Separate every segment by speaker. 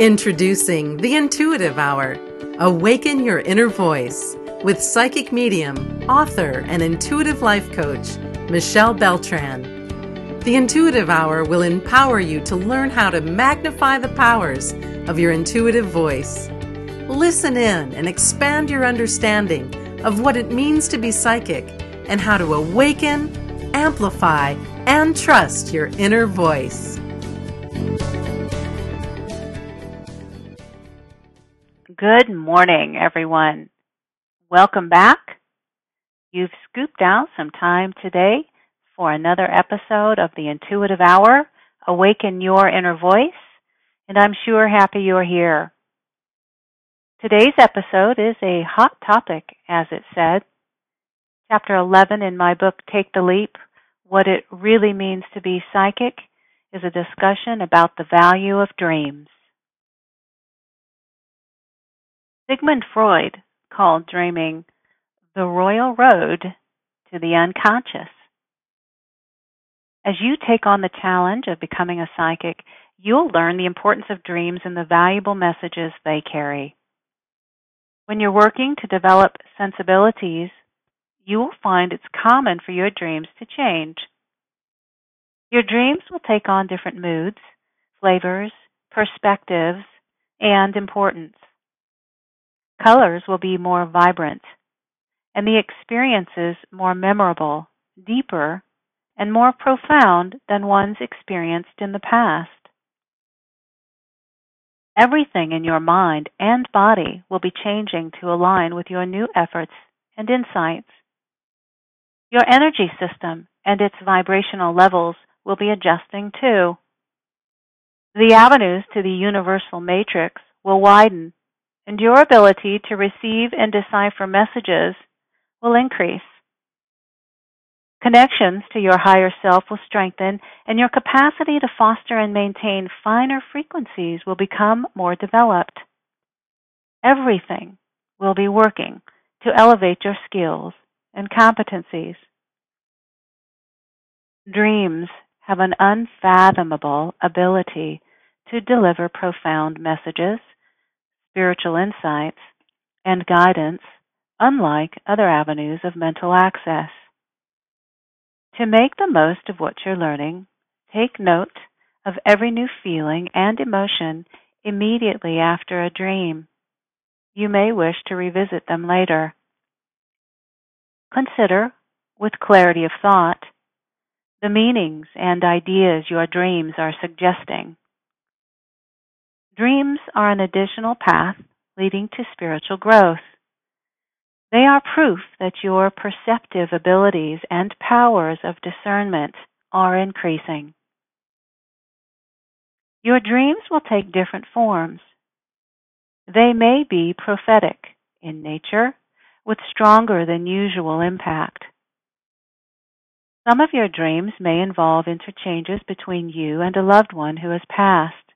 Speaker 1: Introducing the Intuitive Hour. Awaken your inner voice with psychic medium, author, and intuitive life coach, Michelle Beltran. The Intuitive Hour will empower you to learn how to magnify the powers of your intuitive voice. Listen in and expand your understanding of what it means to be psychic and how to awaken, amplify, and trust your inner voice.
Speaker 2: Good morning, everyone. Welcome back. You've scooped out some time today for another episode of the Intuitive Hour, Awaken Your Inner Voice, and I'm sure happy you're here. Today's episode is a hot topic, as it said. Chapter 11 in my book, Take the Leap What It Really Means to Be Psychic, is a discussion about the value of dreams. Sigmund Freud called dreaming the royal road to the unconscious. As you take on the challenge of becoming a psychic, you'll learn the importance of dreams and the valuable messages they carry. When you're working to develop sensibilities, you will find it's common for your dreams to change. Your dreams will take on different moods, flavors, perspectives, and importance. Colors will be more vibrant, and the experiences more memorable, deeper, and more profound than ones experienced in the past. Everything in your mind and body will be changing to align with your new efforts and insights. Your energy system and its vibrational levels will be adjusting too. The avenues to the universal matrix will widen, and your ability to receive and decipher messages will increase. Connections to your higher self will strengthen, and your capacity to foster and maintain finer frequencies will become more developed. Everything will be working to elevate your skills and competencies. Dreams have an unfathomable ability to deliver profound messages, spiritual insights, and guidance, unlike other avenues of mental access. To make the most of what you're learning, take note of every new feeling and emotion immediately after a dream. You may wish to revisit them later. Consider, with clarity of thought, the meanings and ideas your dreams are suggesting. Dreams are an additional path leading to spiritual growth. They are proof that your perceptive abilities and powers of discernment are increasing. Your dreams will take different forms. They may be prophetic in nature, with stronger than usual impact. Some of your dreams may involve interchanges between you and a loved one who has passed.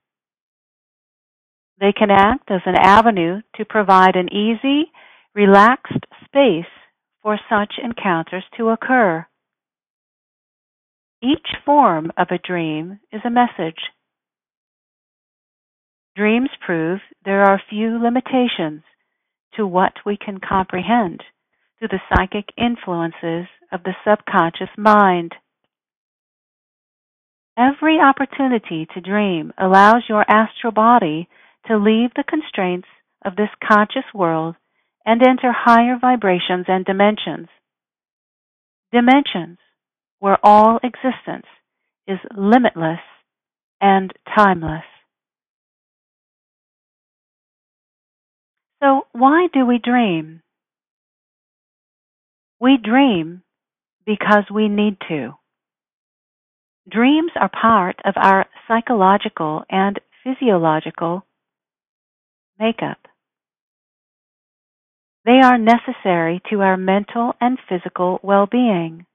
Speaker 2: They can act as an avenue to provide an easy relaxed space for such encounters to occur. Each form of a dream is a message. Dreams prove there are few limitations to what we can comprehend through the psychic influences of the subconscious mind. Every opportunity to dream allows your astral body to leave the constraints of this conscious world and enter higher vibrations and dimensions. Dimensions where all existence is limitless and timeless. So, why do we dream? We dream because we need to. Dreams are part of our psychological and physiological makeup. They are necessary to our mental and physical well-being.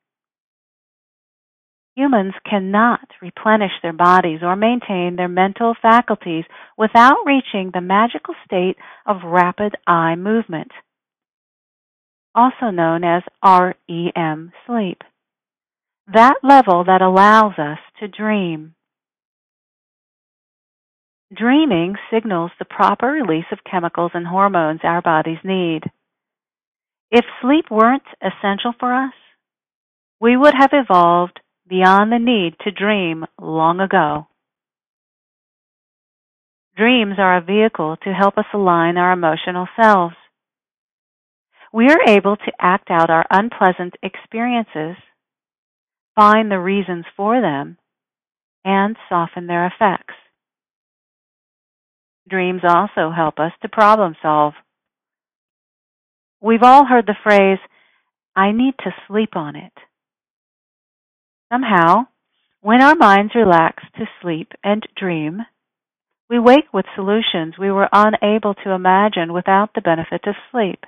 Speaker 2: Humans cannot replenish their bodies or maintain their mental faculties without reaching the magical state of rapid eye movement, also known as REM sleep. That level that allows us to dream. Dreaming signals the proper release of chemicals and hormones our bodies need. If sleep weren't essential for us, we would have evolved beyond the need to dream long ago. Dreams are a vehicle to help us align our emotional selves. We are able to act out our unpleasant experiences, find the reasons for them, and soften their effects. Dreams also help us to problem solve. We've all heard the phrase, I need to sleep on it. Somehow, when our minds relax to sleep and dream, we wake with solutions we were unable to imagine without the benefit of sleep.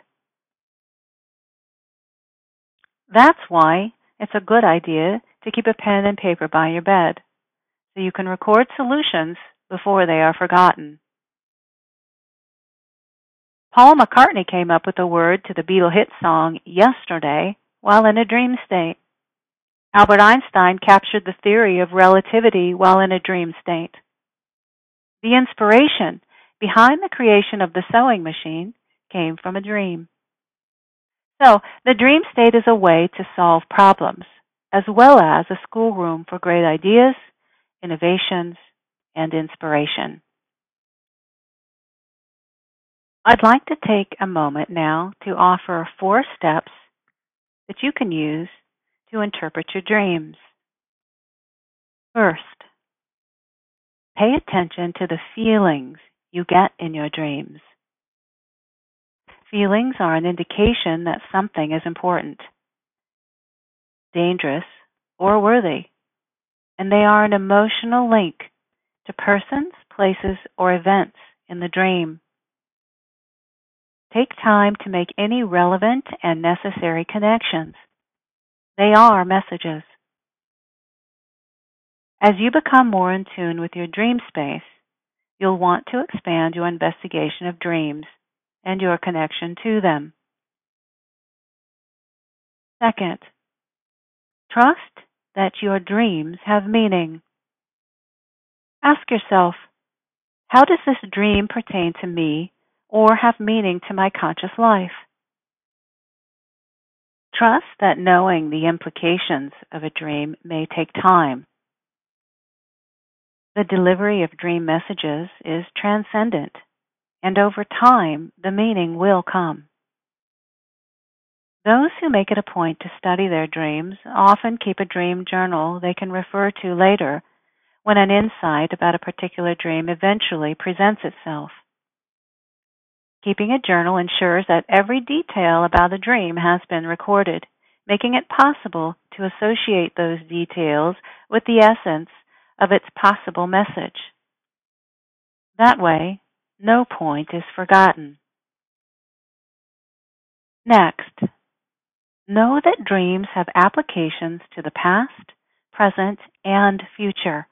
Speaker 2: That's why it's a good idea to keep a pen and paper by your bed so you can record solutions before they are forgotten. Paul McCartney came up with the word to the Beatle hit song Yesterday while in a dream state. Albert Einstein captured the theory of relativity while in a dream state. The inspiration behind the creation of the sewing machine came from a dream. So, the dream state is a way to solve problems, as well as a schoolroom for great ideas, innovations, and inspiration. I'd like to take a moment now to offer four steps that you can use to interpret your dreams. First, Pay attention to the feelings you get in your dreams. Feelings are an indication that something is important, dangerous, or worthy, and they are an emotional link to persons, places, or events in the dream. Take time to make any relevant and necessary connections. They are messages. As you become more in tune with your dream space, you'll want to expand your investigation of dreams and your connection to them. Second, trust that your dreams have meaning. Ask yourself, how does this dream pertain to me or have meaning to my conscious life? Trust that knowing the implications of a dream may take time the delivery of dream messages is transcendent, and over time the meaning will come. Those who make it a point to study their dreams often keep a dream journal they can refer to later when an insight about a particular dream eventually presents itself. Keeping a journal ensures that every detail about a dream has been recorded, making it possible to associate those details with the essence of its possible message. That way, no point is forgotten. Next, know that dreams have applications to the past, present, and future.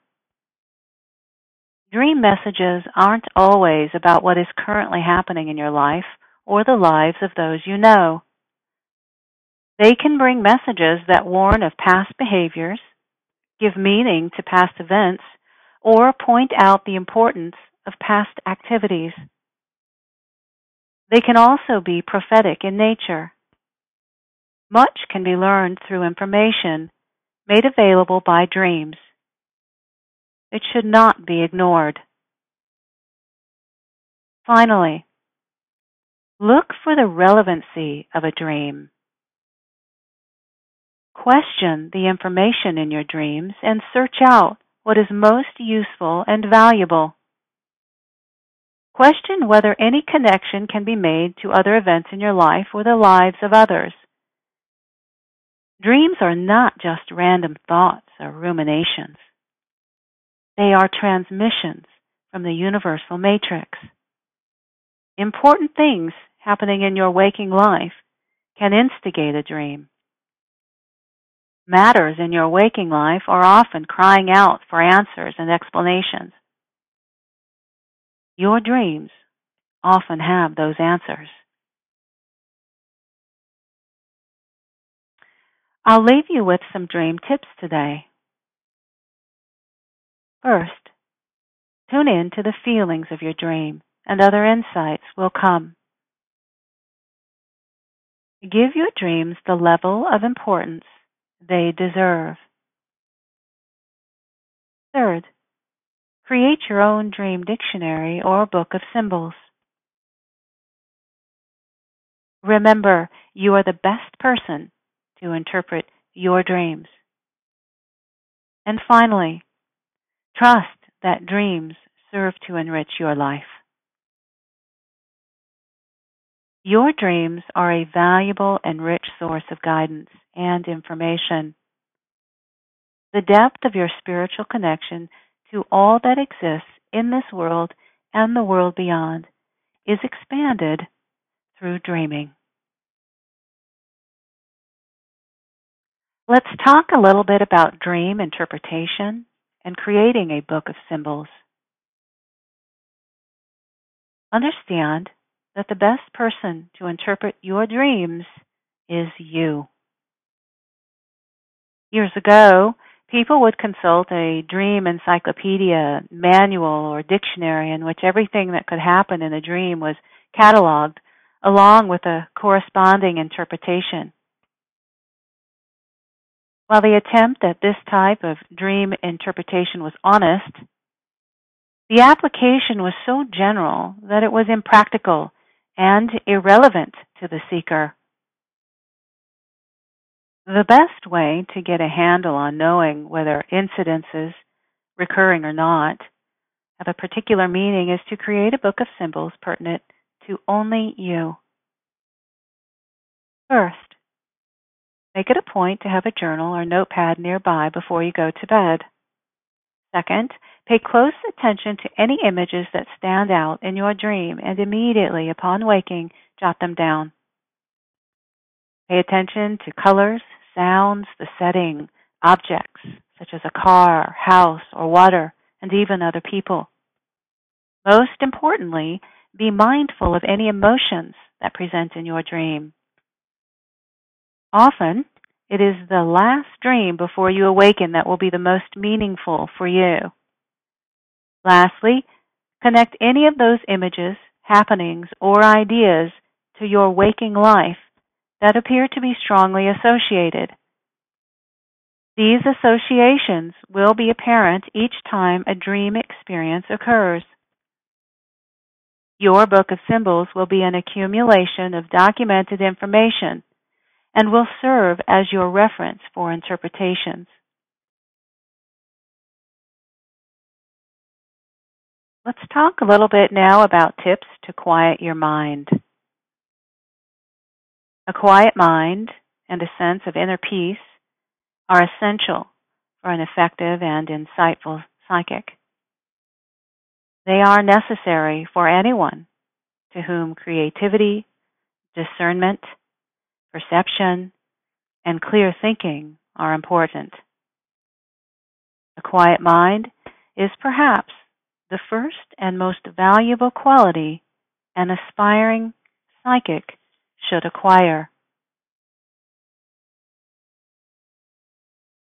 Speaker 2: Dream messages aren't always about what is currently happening in your life or the lives of those you know. They can bring messages that warn of past behaviors, give meaning to past events, or point out the importance of past activities. They can also be prophetic in nature. Much can be learned through information made available by dreams. It should not be ignored. Finally, look for the relevancy of a dream. Question the information in your dreams and search out what is most useful and valuable. Question whether any connection can be made to other events in your life or the lives of others. Dreams are not just random thoughts or ruminations. They are transmissions from the universal matrix. Important things happening in your waking life can instigate a dream matters in your waking life are often crying out for answers and explanations. Your dreams often have those answers. I'll leave you with some dream tips today. First, Tune in to the feelings of your dream, and other insights will come. Give your dreams the level of importance they deserve. Third, create your own dream dictionary or book of symbols. Remember, you are the best person to interpret your dreams. And finally, trust that dreams serve to enrich your life. Your dreams are a valuable and rich source of guidance and information. The depth of your spiritual connection to all that exists in this world and the world beyond is expanded through dreaming. Let's talk a little bit about dream interpretation and creating a book of symbols. Understand that the best person to interpret your dreams is you. Years ago, people would consult a dream encyclopedia, manual, or dictionary in which everything that could happen in a dream was cataloged along with a corresponding interpretation. While the attempt at this type of dream interpretation was honest, the application was so general that it was impractical and irrelevant to the seeker. The best way to get a handle on knowing whether incidences, recurring or not, have a particular meaning is to create a book of symbols pertinent to only you. First, make it a point to have a journal or notepad nearby before you go to bed. Second, pay close attention to any images that stand out in your dream and immediately upon waking, jot them down. Pay attention to colors, sounds, the setting, objects, such as a car, house, or water, and even other people. Most importantly, be mindful of any emotions that present in your dream. Often, it is the last dream before you awaken that will be the most meaningful for you. Lastly, connect any of those images, happenings, or ideas to your waking life that appear to be strongly associated. These associations will be apparent each time a dream experience occurs. Your book of symbols will be an accumulation of documented information and will serve as your reference for interpretations. Let's talk a little bit now about tips to quiet your mind. A quiet mind and a sense of inner peace are essential for an effective and insightful psychic. They are necessary for anyone to whom creativity, discernment, perception, and clear thinking are important. A quiet mind is perhaps the first and most valuable quality an aspiring psychic should acquire.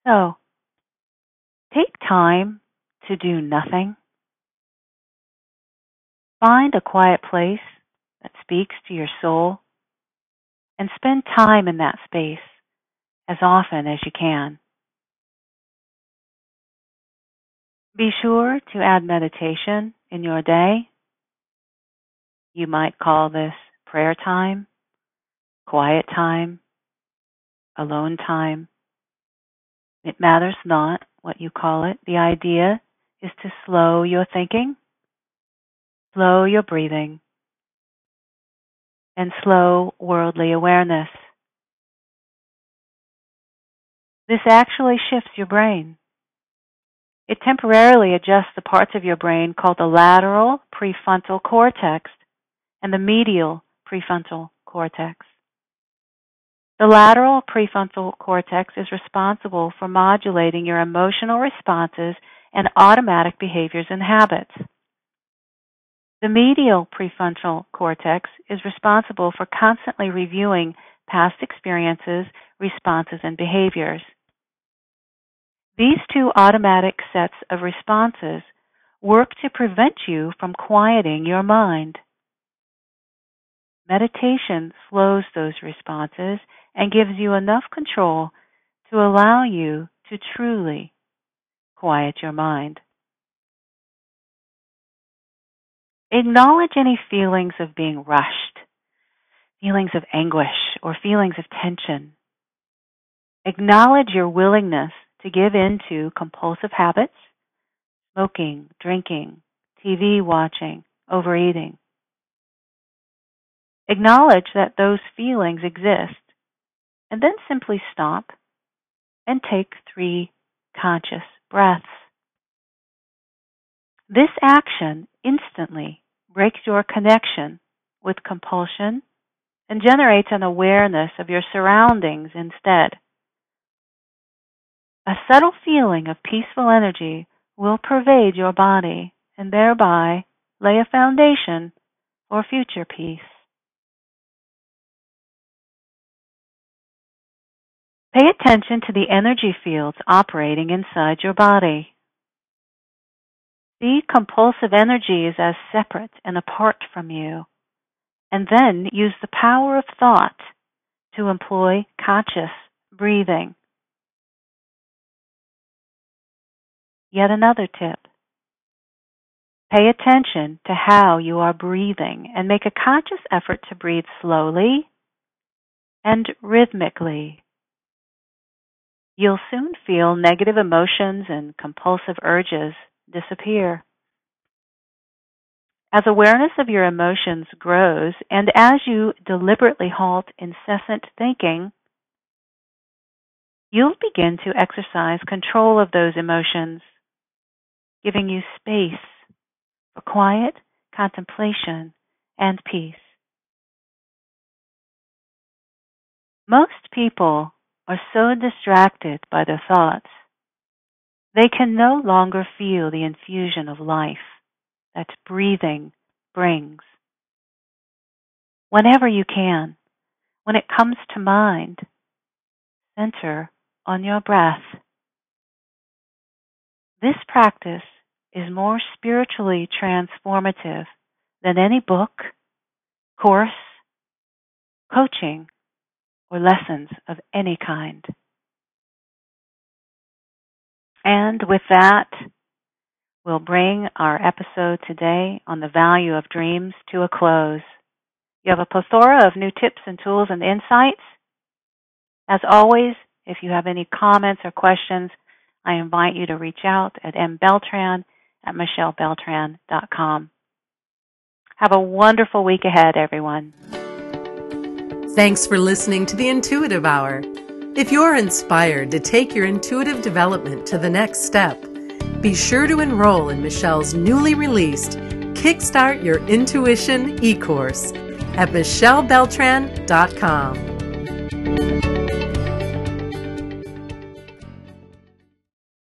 Speaker 2: So, take time to do nothing. Find a quiet place that speaks to your soul and spend time in that space as often as you can. Be sure to add meditation in your day. You might call this prayer time, quiet time, alone time. It matters not what you call it. The idea is to slow your thinking, slow your breathing, and slow worldly awareness. This actually shifts your brain. It temporarily adjusts the parts of your brain called the lateral prefrontal cortex and the medial prefrontal cortex. The lateral prefrontal cortex is responsible for modulating your emotional responses and automatic behaviors and habits. The medial prefrontal cortex is responsible for constantly reviewing past experiences, responses, and behaviors. These two automatic sets of responses work to prevent you from quieting your mind. Meditation slows those responses and gives you enough control to allow you to truly quiet your mind. Acknowledge any feelings of being rushed, feelings of anguish, or feelings of tension. Acknowledge your willingness to give in to compulsive habits, smoking, drinking, TV watching, overeating. Acknowledge that those feelings exist and then simply stop and take three conscious breaths. This action instantly breaks your connection with compulsion and generates an awareness of your surroundings instead. A subtle feeling of peaceful energy will pervade your body and thereby lay a foundation for future peace. Pay attention to the energy fields operating inside your body. See compulsive energies as separate and apart from you, and then use the power of thought to employ conscious breathing. Yet another tip. Pay attention to how you are breathing and make a conscious effort to breathe slowly and rhythmically. You'll soon feel negative emotions and compulsive urges disappear. As awareness of your emotions grows, and as you deliberately halt incessant thinking, you'll begin to exercise control of those emotions, giving you space for quiet contemplation and peace. Most people are so distracted by their thoughts, they can no longer feel the infusion of life that breathing brings. Whenever you can, when it comes to mind, center on your breath. This practice is more spiritually transformative than any book, course, coaching, or lessons of any kind. And with that, we'll bring our episode today on the value of dreams to a close. You have a plethora of new tips and tools and insights. As always, if you have any comments or questions, I invite you to reach out at mbeltran at michellebeltran.com. Have a wonderful week ahead, everyone.
Speaker 1: Thanks for listening to the Intuitive Hour. If you're inspired to take your intuitive development to the next step, be sure to enroll in Michelle's newly released Kickstart Your Intuition e course at michellebeltran.com.